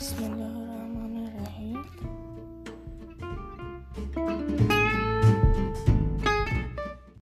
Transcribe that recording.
smaller